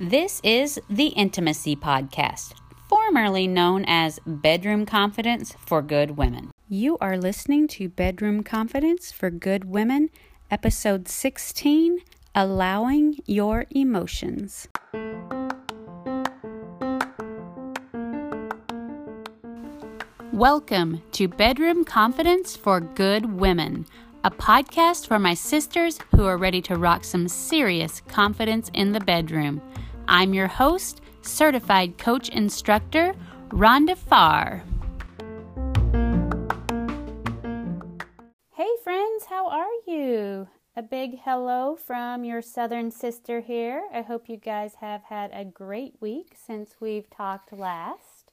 This is the Intimacy Podcast, formerly known as Bedroom Confidence for Good Women. You are listening to Bedroom Confidence for Good Women, episode 16 Allowing Your Emotions. Welcome to Bedroom Confidence for Good Women a podcast for my sisters who are ready to rock some serious confidence in the bedroom. I'm your host, certified coach instructor, Rhonda Farr. Hey, friends, how are you? A big hello from your southern sister here. I hope you guys have had a great week since we've talked last.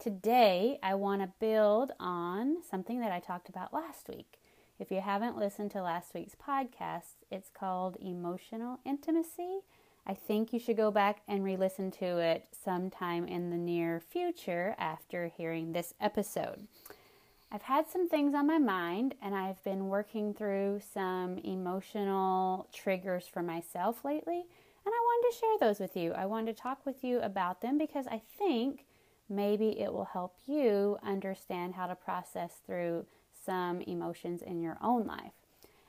Today, I want to build on something that I talked about last week. If you haven't listened to last week's podcast, it's called Emotional Intimacy. I think you should go back and re listen to it sometime in the near future after hearing this episode. I've had some things on my mind and I've been working through some emotional triggers for myself lately, and I wanted to share those with you. I wanted to talk with you about them because I think maybe it will help you understand how to process through some emotions in your own life.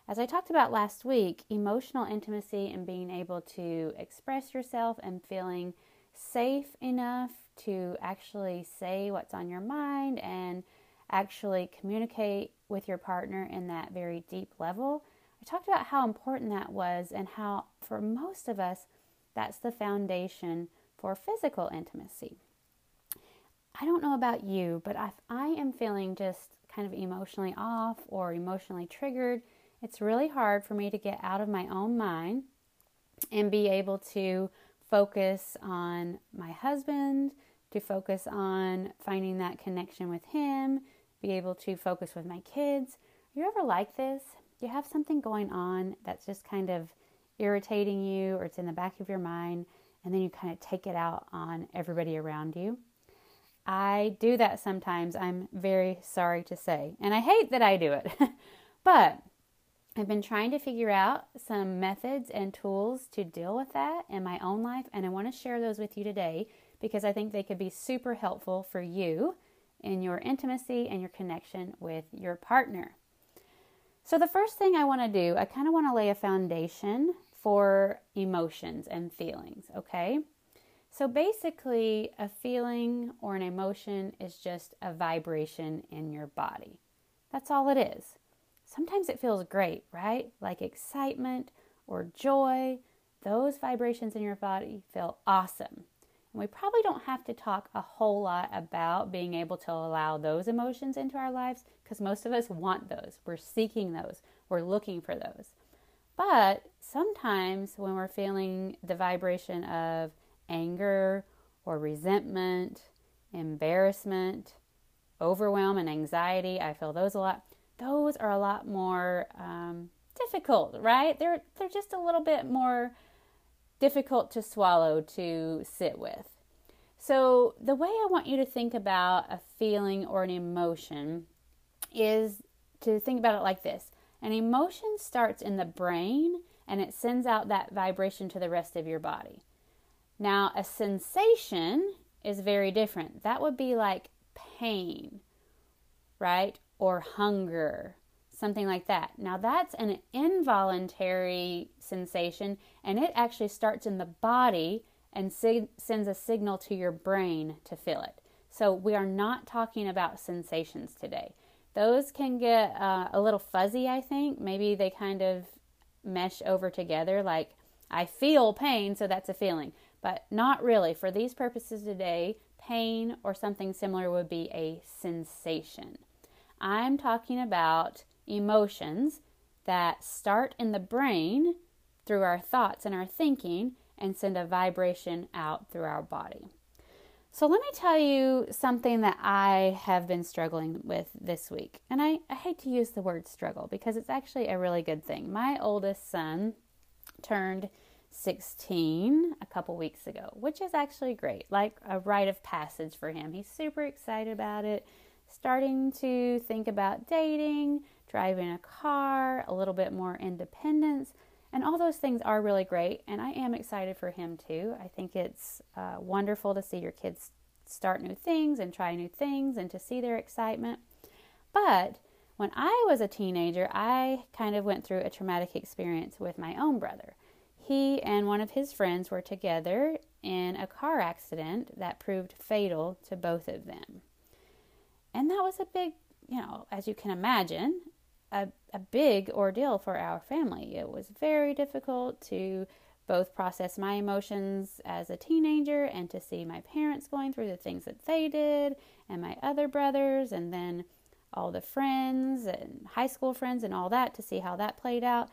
As I talked about last week, emotional intimacy and being able to express yourself and feeling safe enough to actually say what's on your mind and actually communicate with your partner in that very deep level. I talked about how important that was and how, for most of us, that's the foundation for physical intimacy. I don't know about you, but if I am feeling just kind of emotionally off or emotionally triggered, it's really hard for me to get out of my own mind and be able to focus on my husband, to focus on finding that connection with him, be able to focus with my kids. You ever like this? You have something going on that's just kind of irritating you or it's in the back of your mind, and then you kind of take it out on everybody around you. I do that sometimes. I'm very sorry to say. And I hate that I do it. but I've been trying to figure out some methods and tools to deal with that in my own life. And I want to share those with you today because I think they could be super helpful for you in your intimacy and your connection with your partner. So, the first thing I want to do, I kind of want to lay a foundation for emotions and feelings, okay? So basically, a feeling or an emotion is just a vibration in your body. That's all it is. Sometimes it feels great, right? Like excitement or joy. Those vibrations in your body feel awesome. And we probably don't have to talk a whole lot about being able to allow those emotions into our lives because most of us want those. We're seeking those, we're looking for those. But sometimes when we're feeling the vibration of anger or resentment, embarrassment, overwhelm, and anxiety. I feel those a lot. Those are a lot more um, difficult, right? They're they're just a little bit more difficult to swallow to sit with. So the way I want you to think about a feeling or an emotion is to think about it like this. An emotion starts in the brain and it sends out that vibration to the rest of your body. Now, a sensation is very different. That would be like pain, right? Or hunger, something like that. Now, that's an involuntary sensation, and it actually starts in the body and sig- sends a signal to your brain to feel it. So, we are not talking about sensations today. Those can get uh, a little fuzzy, I think. Maybe they kind of mesh over together, like I feel pain, so that's a feeling but not really. For these purposes today, pain or something similar would be a sensation. I'm talking about emotions that start in the brain through our thoughts and our thinking and send a vibration out through our body. So, let me tell you something that I have been struggling with this week. And I, I hate to use the word struggle because it's actually a really good thing. My oldest son turned 16 a couple weeks ago, which is actually great, like a rite of passage for him. He's super excited about it, starting to think about dating, driving a car, a little bit more independence. And all those things are really great, and I am excited for him too. I think it's uh, wonderful to see your kids start new things and try new things and to see their excitement. But when I was a teenager, I kind of went through a traumatic experience with my own brother. He and one of his friends were together in a car accident that proved fatal to both of them. And that was a big, you know, as you can imagine, a, a big ordeal for our family. It was very difficult to both process my emotions as a teenager and to see my parents going through the things that they did and my other brothers and then all the friends and high school friends and all that to see how that played out.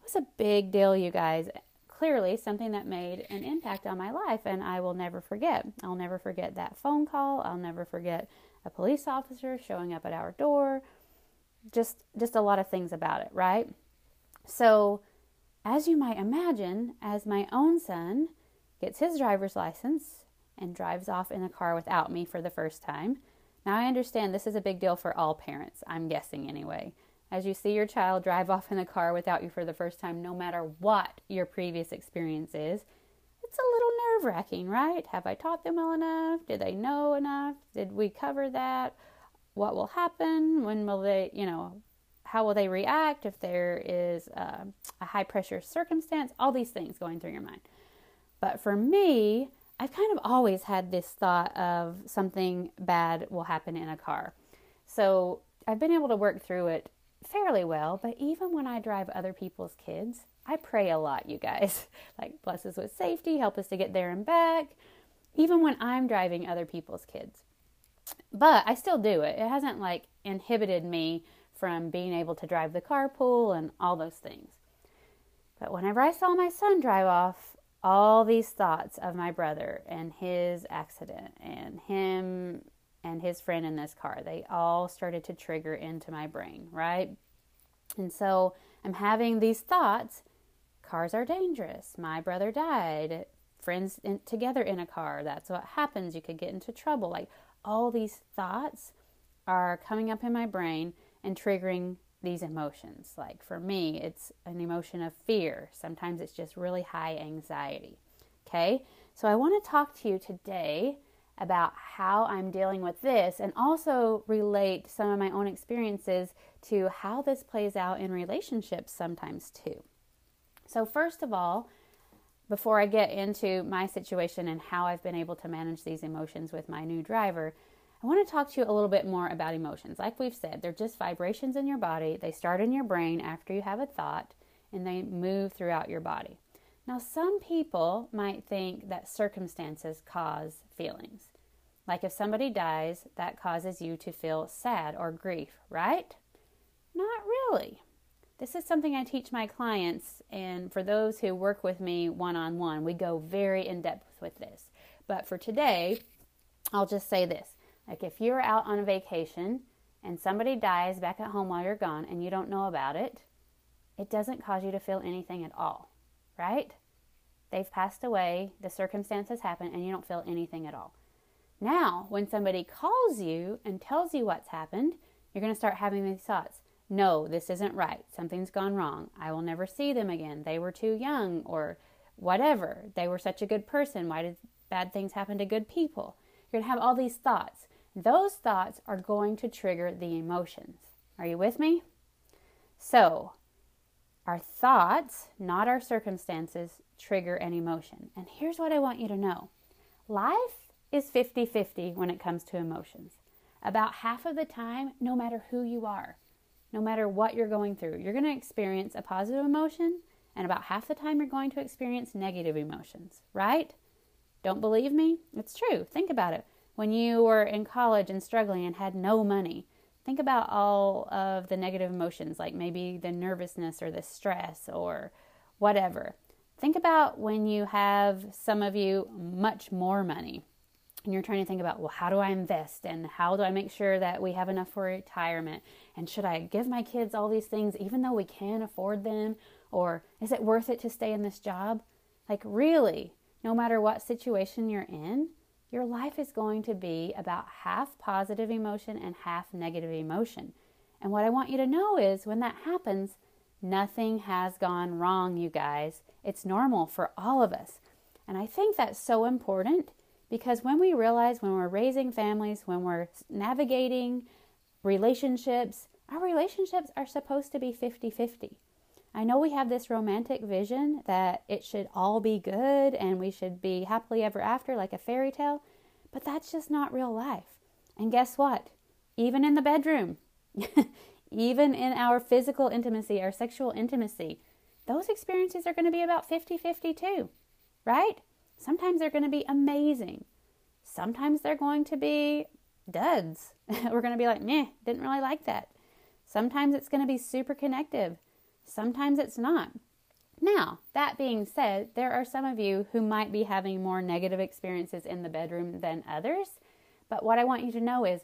It was a big deal, you guys. Clearly, something that made an impact on my life, and I will never forget. I'll never forget that phone call. I'll never forget a police officer showing up at our door. Just, just a lot of things about it, right? So, as you might imagine, as my own son gets his driver's license and drives off in a car without me for the first time, now I understand this is a big deal for all parents, I'm guessing anyway. As you see your child drive off in a car without you for the first time, no matter what your previous experience is, it's a little nerve wracking, right? Have I taught them well enough? Did they know enough? Did we cover that? What will happen? When will they, you know, how will they react if there is um, a, a high pressure circumstance? All these things going through your mind. But for me, I've kind of always had this thought of something bad will happen in a car. So I've been able to work through it fairly well, but even when I drive other people's kids, I pray a lot, you guys. like, bless us with safety, help us to get there and back, even when I'm driving other people's kids. But I still do it. It hasn't like inhibited me from being able to drive the carpool and all those things. But whenever I saw my son drive off, all these thoughts of my brother and his accident and him and his friend in this car, they all started to trigger into my brain, right? And so I'm having these thoughts cars are dangerous. My brother died. Friends in, together in a car. That's what happens. You could get into trouble. Like all these thoughts are coming up in my brain and triggering these emotions. Like for me, it's an emotion of fear. Sometimes it's just really high anxiety. Okay, so I want to talk to you today about how I'm dealing with this and also relate some of my own experiences to how this plays out in relationships sometimes too. So, first of all, before I get into my situation and how I've been able to manage these emotions with my new driver, I want to talk to you a little bit more about emotions. Like we've said, they're just vibrations in your body. They start in your brain after you have a thought and they move throughout your body. Now, some people might think that circumstances cause feelings. Like if somebody dies, that causes you to feel sad or grief, right? Not really. This is something I teach my clients, and for those who work with me one on one, we go very in depth with this. But for today, I'll just say this like if you're out on a vacation and somebody dies back at home while you're gone and you don't know about it, it doesn't cause you to feel anything at all, right? They've passed away, the circumstances happen, and you don't feel anything at all. Now, when somebody calls you and tells you what's happened, you're going to start having these thoughts. No, this isn't right. Something's gone wrong. I will never see them again. They were too young, or whatever. They were such a good person. Why did bad things happen to good people? You're going to have all these thoughts. Those thoughts are going to trigger the emotions. Are you with me? So, our thoughts, not our circumstances, trigger an emotion. And here's what I want you to know life is 50 50 when it comes to emotions. About half of the time, no matter who you are, no matter what you're going through, you're going to experience a positive emotion, and about half the time, you're going to experience negative emotions, right? Don't believe me? It's true. Think about it when you were in college and struggling and had no money. Think about all of the negative emotions, like maybe the nervousness or the stress or whatever. Think about when you have some of you much more money and you're trying to think about, well, how do I invest and how do I make sure that we have enough for retirement? And should I give my kids all these things even though we can afford them? Or is it worth it to stay in this job? Like, really, no matter what situation you're in, your life is going to be about half positive emotion and half negative emotion. And what I want you to know is when that happens, Nothing has gone wrong, you guys. It's normal for all of us. And I think that's so important because when we realize when we're raising families, when we're navigating relationships, our relationships are supposed to be 50 50. I know we have this romantic vision that it should all be good and we should be happily ever after like a fairy tale, but that's just not real life. And guess what? Even in the bedroom, even in our physical intimacy, our sexual intimacy, those experiences are going to be about 50 50 too, right? Sometimes they're going to be amazing. Sometimes they're going to be duds. We're going to be like, meh, didn't really like that. Sometimes it's going to be super connective. Sometimes it's not. Now, that being said, there are some of you who might be having more negative experiences in the bedroom than others. But what I want you to know is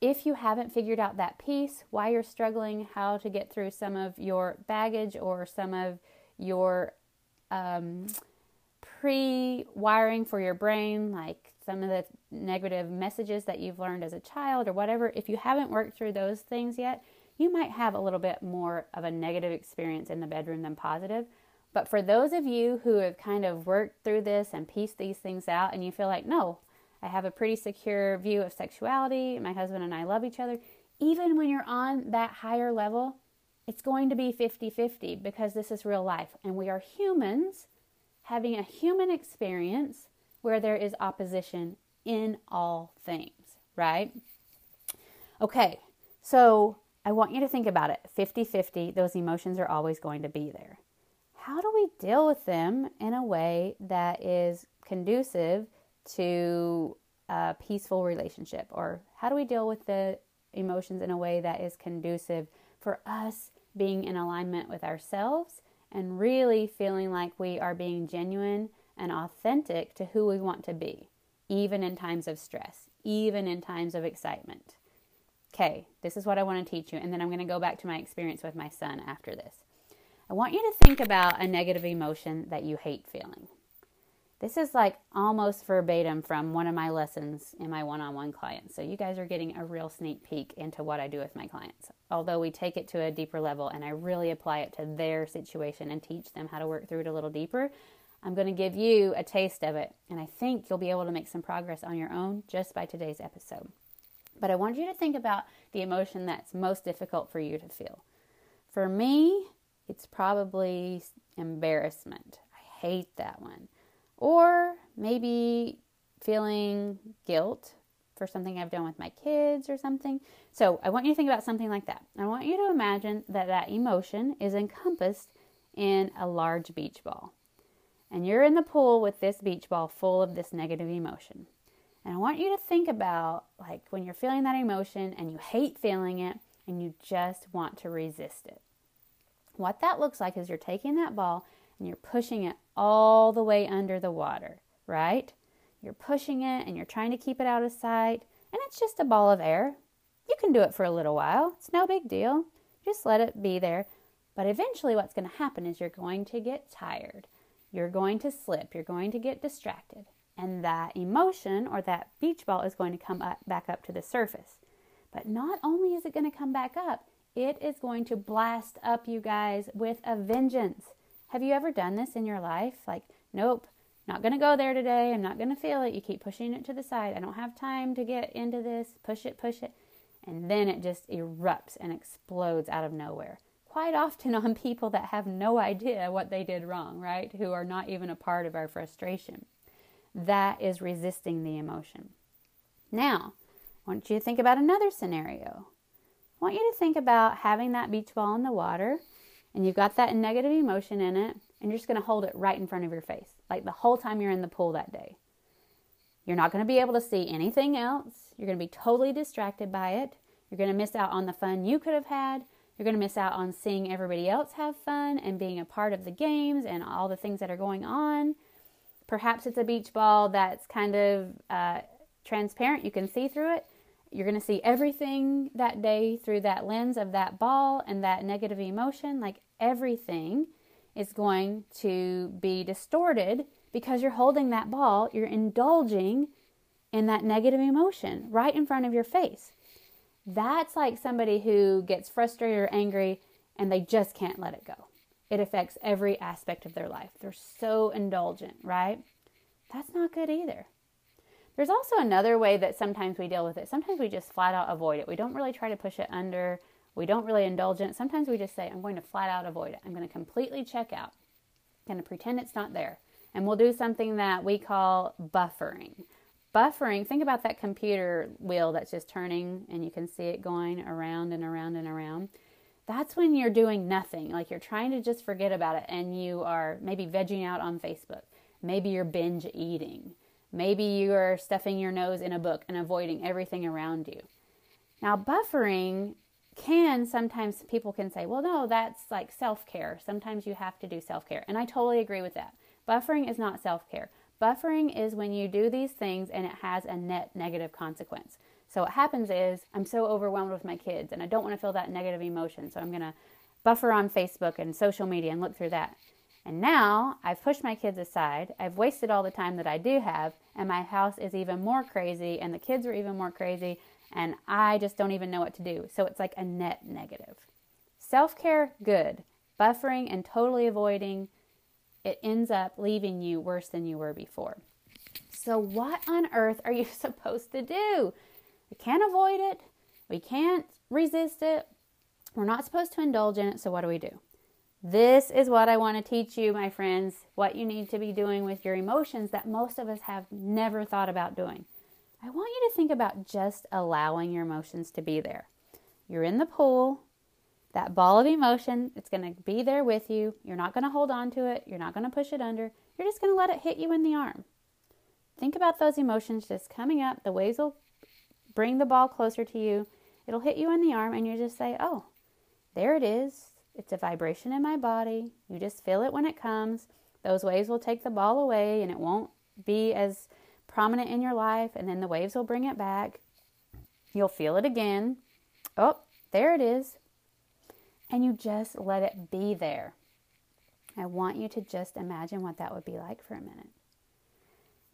if you haven't figured out that piece, why you're struggling, how to get through some of your baggage or some of your um, pre wiring for your brain, like some of the negative messages that you've learned as a child or whatever, if you haven't worked through those things yet, you might have a little bit more of a negative experience in the bedroom than positive. But for those of you who have kind of worked through this and pieced these things out, and you feel like, no, I have a pretty secure view of sexuality, my husband and I love each other, even when you're on that higher level, it's going to be 50 50 because this is real life. And we are humans having a human experience where there is opposition in all things, right? Okay, so I want you to think about it 50 50, those emotions are always going to be there. How do we deal with them in a way that is conducive to a peaceful relationship? Or how do we deal with the emotions in a way that is conducive for us being in alignment with ourselves and really feeling like we are being genuine and authentic to who we want to be, even in times of stress, even in times of excitement? Okay, this is what I want to teach you, and then I'm going to go back to my experience with my son after this. I want you to think about a negative emotion that you hate feeling. This is like almost verbatim from one of my lessons in my one on one clients. So, you guys are getting a real sneak peek into what I do with my clients. Although we take it to a deeper level and I really apply it to their situation and teach them how to work through it a little deeper, I'm going to give you a taste of it. And I think you'll be able to make some progress on your own just by today's episode. But I want you to think about the emotion that's most difficult for you to feel. For me, it's probably embarrassment. I hate that one. Or maybe feeling guilt for something I've done with my kids or something. So I want you to think about something like that. I want you to imagine that that emotion is encompassed in a large beach ball. And you're in the pool with this beach ball full of this negative emotion. And I want you to think about like when you're feeling that emotion and you hate feeling it and you just want to resist it. What that looks like is you're taking that ball and you're pushing it all the way under the water, right? You're pushing it and you're trying to keep it out of sight, and it's just a ball of air. You can do it for a little while, it's no big deal. Just let it be there. But eventually, what's going to happen is you're going to get tired. You're going to slip. You're going to get distracted and that emotion or that beach ball is going to come up, back up to the surface. But not only is it going to come back up, it is going to blast up you guys with a vengeance. Have you ever done this in your life? Like, nope, not going to go there today. I'm not going to feel it. You keep pushing it to the side. I don't have time to get into this. Push it, push it. And then it just erupts and explodes out of nowhere. Quite often on people that have no idea what they did wrong, right? Who are not even a part of our frustration that is resisting the emotion. Now, I want you to think about another scenario. I want you to think about having that beach ball in the water and you've got that negative emotion in it and you're just going to hold it right in front of your face, like the whole time you're in the pool that day. You're not going to be able to see anything else. You're going to be totally distracted by it. You're going to miss out on the fun you could have had. You're going to miss out on seeing everybody else have fun and being a part of the games and all the things that are going on. Perhaps it's a beach ball that's kind of uh, transparent, you can see through it. You're going to see everything that day through that lens of that ball and that negative emotion. Like everything is going to be distorted because you're holding that ball, you're indulging in that negative emotion right in front of your face. That's like somebody who gets frustrated or angry and they just can't let it go. It affects every aspect of their life. They're so indulgent, right? That's not good either. There's also another way that sometimes we deal with it. Sometimes we just flat out avoid it. We don't really try to push it under. We don't really indulge in it. Sometimes we just say, I'm going to flat out avoid it. I'm going to completely check out. I'm going to pretend it's not there. And we'll do something that we call buffering. Buffering, think about that computer wheel that's just turning and you can see it going around and around and around. That's when you're doing nothing. Like you're trying to just forget about it and you are maybe vegging out on Facebook. Maybe you're binge eating. Maybe you are stuffing your nose in a book and avoiding everything around you. Now, buffering can sometimes people can say, well, no, that's like self care. Sometimes you have to do self care. And I totally agree with that. Buffering is not self care. Buffering is when you do these things and it has a net negative consequence. So, what happens is I'm so overwhelmed with my kids and I don't want to feel that negative emotion. So, I'm going to buffer on Facebook and social media and look through that. And now I've pushed my kids aside. I've wasted all the time that I do have, and my house is even more crazy, and the kids are even more crazy, and I just don't even know what to do. So it's like a net negative. Self care, good. Buffering and totally avoiding, it ends up leaving you worse than you were before. So, what on earth are you supposed to do? We can't avoid it, we can't resist it, we're not supposed to indulge in it. So, what do we do? This is what I want to teach you, my friends, what you need to be doing with your emotions that most of us have never thought about doing. I want you to think about just allowing your emotions to be there. You're in the pool, that ball of emotion, it's going to be there with you. You're not going to hold on to it, you're not going to push it under. You're just going to let it hit you in the arm. Think about those emotions just coming up. The waves will bring the ball closer to you. It'll hit you in the arm, and you just say, Oh, there it is. It's a vibration in my body. You just feel it when it comes. Those waves will take the ball away and it won't be as prominent in your life, and then the waves will bring it back. You'll feel it again. Oh, there it is. And you just let it be there. I want you to just imagine what that would be like for a minute.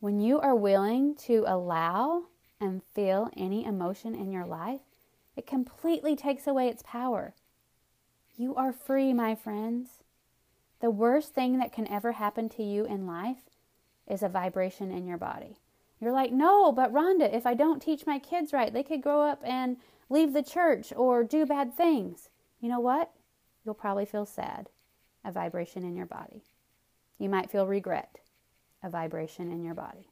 When you are willing to allow and feel any emotion in your life, it completely takes away its power. You are free, my friends. The worst thing that can ever happen to you in life is a vibration in your body. You're like, no, but Rhonda, if I don't teach my kids right, they could grow up and leave the church or do bad things. You know what? You'll probably feel sad, a vibration in your body. You might feel regret, a vibration in your body.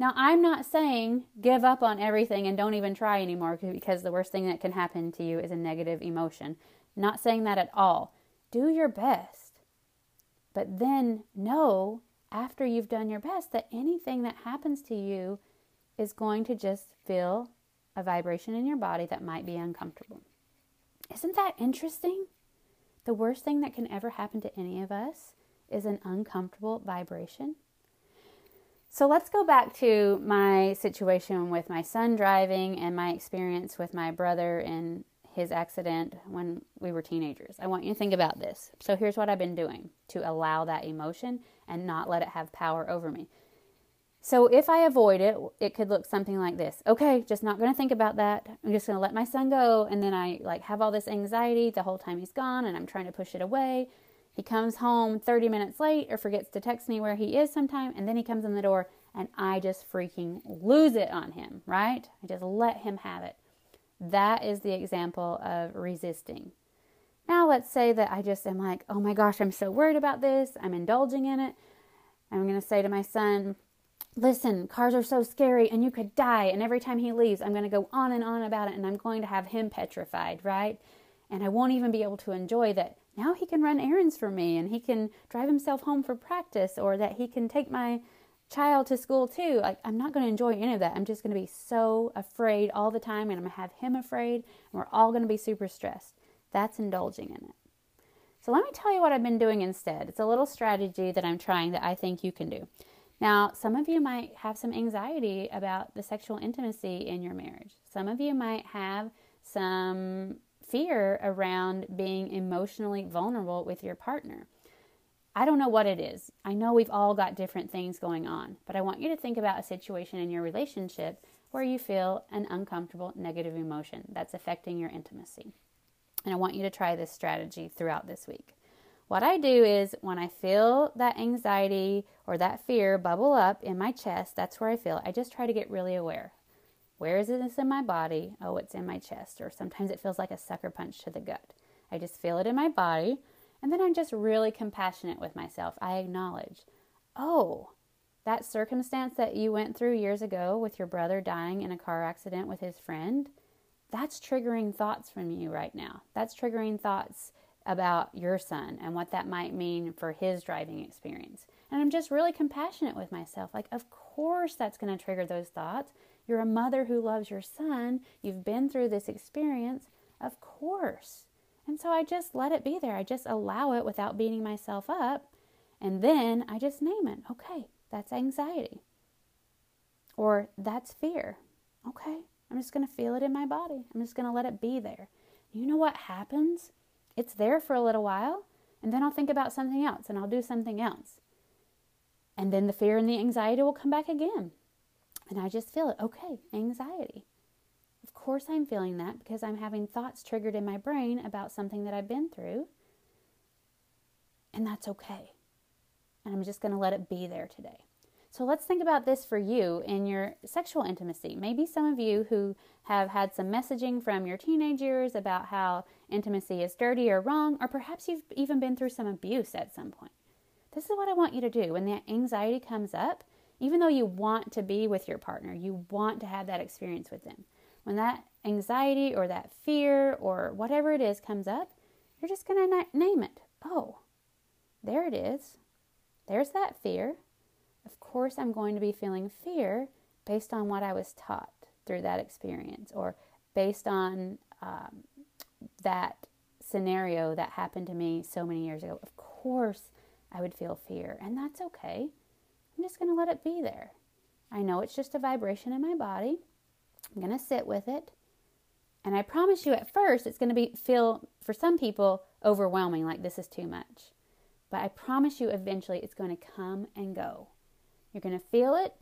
Now, I'm not saying give up on everything and don't even try anymore because the worst thing that can happen to you is a negative emotion. Not saying that at all. Do your best. But then know after you've done your best that anything that happens to you is going to just feel a vibration in your body that might be uncomfortable. Isn't that interesting? The worst thing that can ever happen to any of us is an uncomfortable vibration. So let's go back to my situation with my son driving and my experience with my brother in his accident when we were teenagers. I want you to think about this. So here's what I've been doing to allow that emotion and not let it have power over me. So if I avoid it, it could look something like this. Okay, just not going to think about that. I'm just going to let my son go and then I like have all this anxiety the whole time he's gone and I'm trying to push it away. He comes home 30 minutes late or forgets to text me where he is sometime and then he comes in the door and I just freaking lose it on him, right? I just let him have it. That is the example of resisting. Now, let's say that I just am like, oh my gosh, I'm so worried about this. I'm indulging in it. I'm going to say to my son, listen, cars are so scary and you could die. And every time he leaves, I'm going to go on and on about it and I'm going to have him petrified, right? And I won't even be able to enjoy that now he can run errands for me and he can drive himself home for practice or that he can take my child to school too. Like, I'm not going to enjoy any of that. I'm just going to be so afraid all the time, and I'm going to have him afraid, and we're all going to be super stressed. That's indulging in it. So, let me tell you what I've been doing instead. It's a little strategy that I'm trying that I think you can do. Now, some of you might have some anxiety about the sexual intimacy in your marriage. Some of you might have some fear around being emotionally vulnerable with your partner. I don't know what it is. I know we've all got different things going on, but I want you to think about a situation in your relationship where you feel an uncomfortable negative emotion that's affecting your intimacy. And I want you to try this strategy throughout this week. What I do is when I feel that anxiety or that fear bubble up in my chest, that's where I feel. I just try to get really aware. Where is this in my body? Oh, it's in my chest. Or sometimes it feels like a sucker punch to the gut. I just feel it in my body. And then I'm just really compassionate with myself. I acknowledge, oh, that circumstance that you went through years ago with your brother dying in a car accident with his friend, that's triggering thoughts from you right now. That's triggering thoughts about your son and what that might mean for his driving experience. And I'm just really compassionate with myself. Like, of course, that's going to trigger those thoughts. You're a mother who loves your son. You've been through this experience. Of course. And so I just let it be there. I just allow it without beating myself up. And then I just name it. Okay, that's anxiety. Or that's fear. Okay, I'm just going to feel it in my body. I'm just going to let it be there. You know what happens? It's there for a little while, and then I'll think about something else and I'll do something else. And then the fear and the anxiety will come back again. And I just feel it. Okay, anxiety. Course, I'm feeling that because I'm having thoughts triggered in my brain about something that I've been through. And that's okay and I'm just going to let it be there today. So let's think about this for you in your sexual intimacy. Maybe some of you who have had some messaging from your teenage years about how intimacy is dirty or wrong, or perhaps you've even been through some abuse at some point. This is what I want you to do. When that anxiety comes up, even though you want to be with your partner, you want to have that experience with them. When that anxiety or that fear or whatever it is comes up, you're just going to name it. Oh, there it is. There's that fear. Of course, I'm going to be feeling fear based on what I was taught through that experience or based on um, that scenario that happened to me so many years ago. Of course, I would feel fear, and that's okay. I'm just going to let it be there. I know it's just a vibration in my body. I'm going to sit with it. And I promise you at first it's going to be feel for some people overwhelming like this is too much. But I promise you, eventually it's going to come and go. You're going to feel it,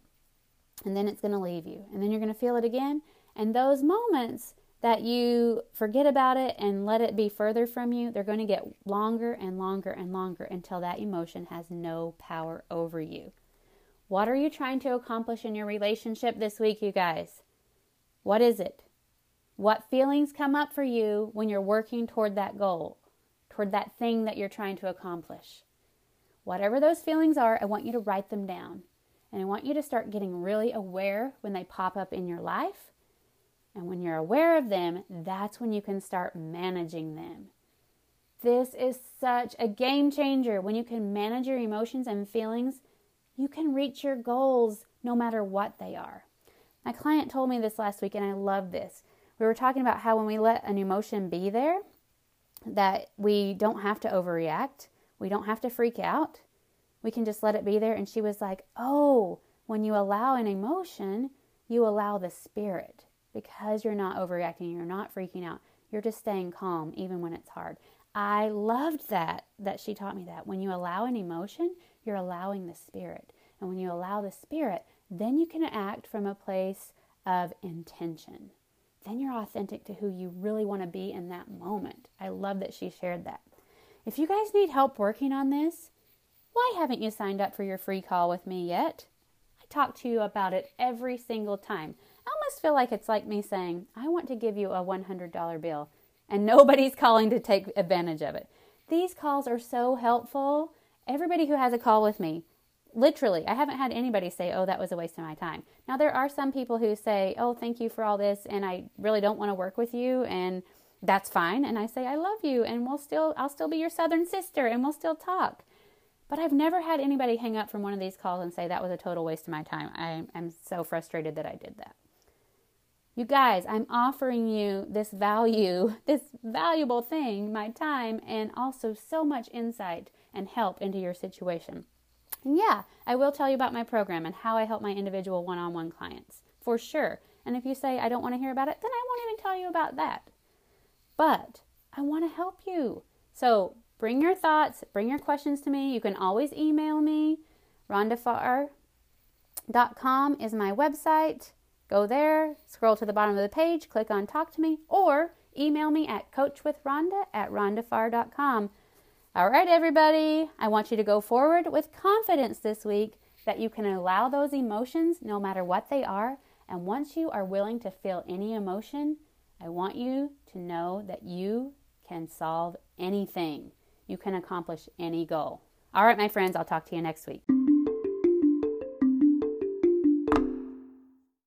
and then it's going to leave you. And then you're going to feel it again. And those moments that you forget about it and let it be further from you, they're going to get longer and longer and longer until that emotion has no power over you. What are you trying to accomplish in your relationship this week, you guys? What is it? What feelings come up for you when you're working toward that goal? toward that thing that you're trying to accomplish. Whatever those feelings are, I want you to write them down. And I want you to start getting really aware when they pop up in your life. And when you're aware of them, that's when you can start managing them. This is such a game changer. When you can manage your emotions and feelings, you can reach your goals no matter what they are. My client told me this last week, and I love this. We were talking about how when we let an emotion be there, that we don't have to overreact. We don't have to freak out. We can just let it be there. And she was like, Oh, when you allow an emotion, you allow the spirit because you're not overreacting, you're not freaking out, you're just staying calm even when it's hard. I loved that, that she taught me that. When you allow an emotion, you're allowing the spirit. And when you allow the spirit, then you can act from a place of intention then you're authentic to who you really want to be in that moment. I love that she shared that. If you guys need help working on this, why haven't you signed up for your free call with me yet? I talk to you about it every single time. I almost feel like it's like me saying, I want to give you a $100 bill, and nobody's calling to take advantage of it. These calls are so helpful. Everybody who has a call with me, literally, I haven't had anybody say, oh, that was a waste of my time. Now, there are some people who say, oh, thank you for all this, and I really don't want to work with you, and that's fine. And I say, I love you, and we'll still, I'll still be your southern sister, and we'll still talk. But I've never had anybody hang up from one of these calls and say that was a total waste of my time. I am so frustrated that I did that. You guys, I'm offering you this value, this valuable thing, my time, and also so much insight and help into your situation. Yeah, I will tell you about my program and how I help my individual one on one clients, for sure. And if you say, I don't want to hear about it, then I won't even tell you about that. But I want to help you. So bring your thoughts, bring your questions to me. You can always email me. RhondaFarr.com is my website. Go there, scroll to the bottom of the page, click on Talk to Me, or email me at coachwithrhonda at rhondafarr.com. All right, everybody, I want you to go forward with confidence this week that you can allow those emotions no matter what they are. And once you are willing to feel any emotion, I want you to know that you can solve anything. You can accomplish any goal. All right, my friends, I'll talk to you next week.